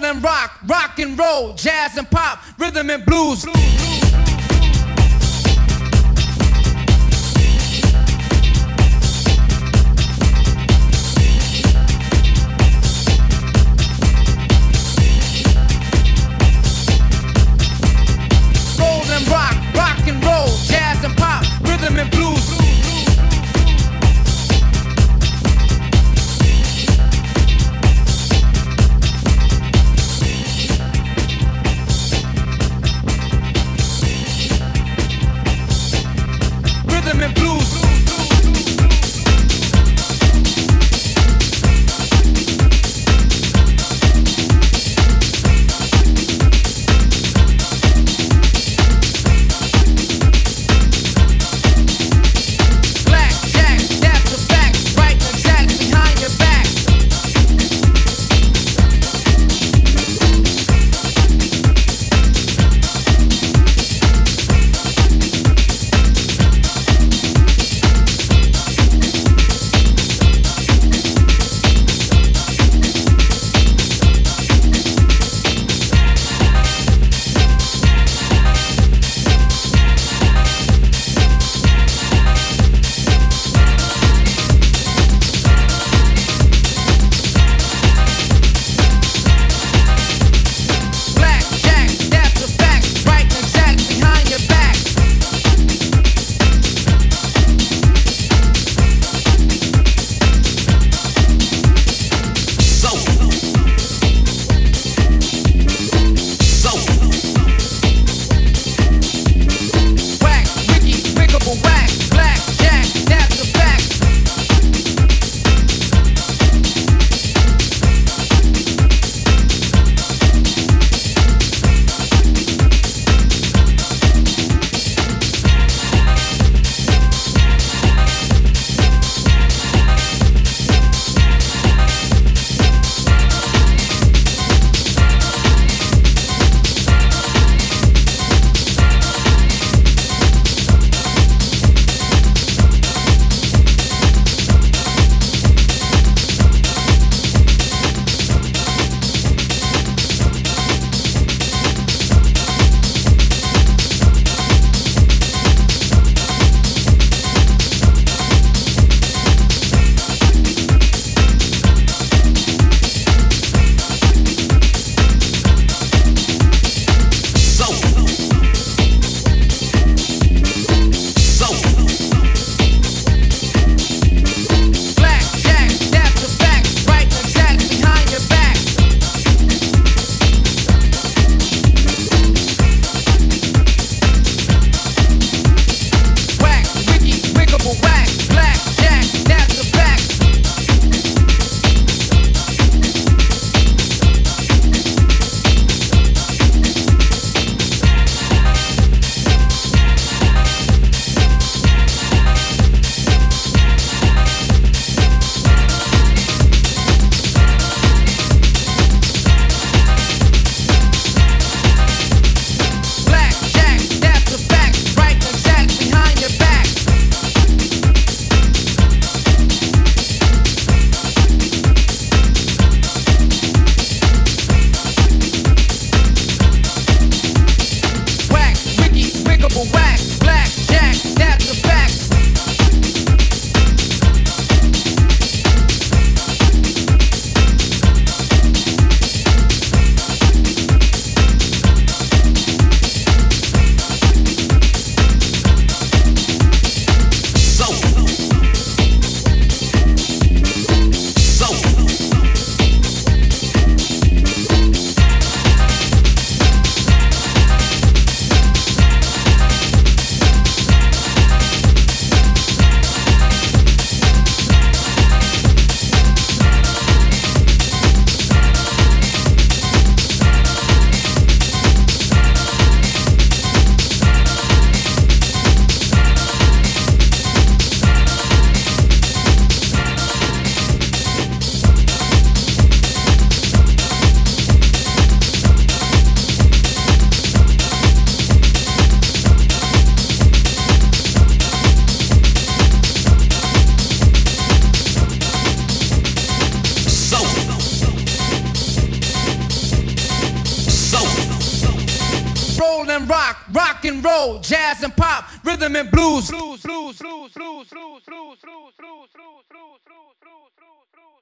And rock, rock and roll, jazz and pop, rhythm and blues. Soul Roll and rock, rock and roll, jazz and pop, rhythm and blues. blues, blues, blues, blues, blues, blues, blues, blues, blues, blues, blues, blues.